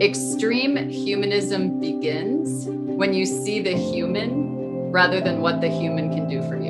extreme humanism begins when you see the human rather than what the human can do for you.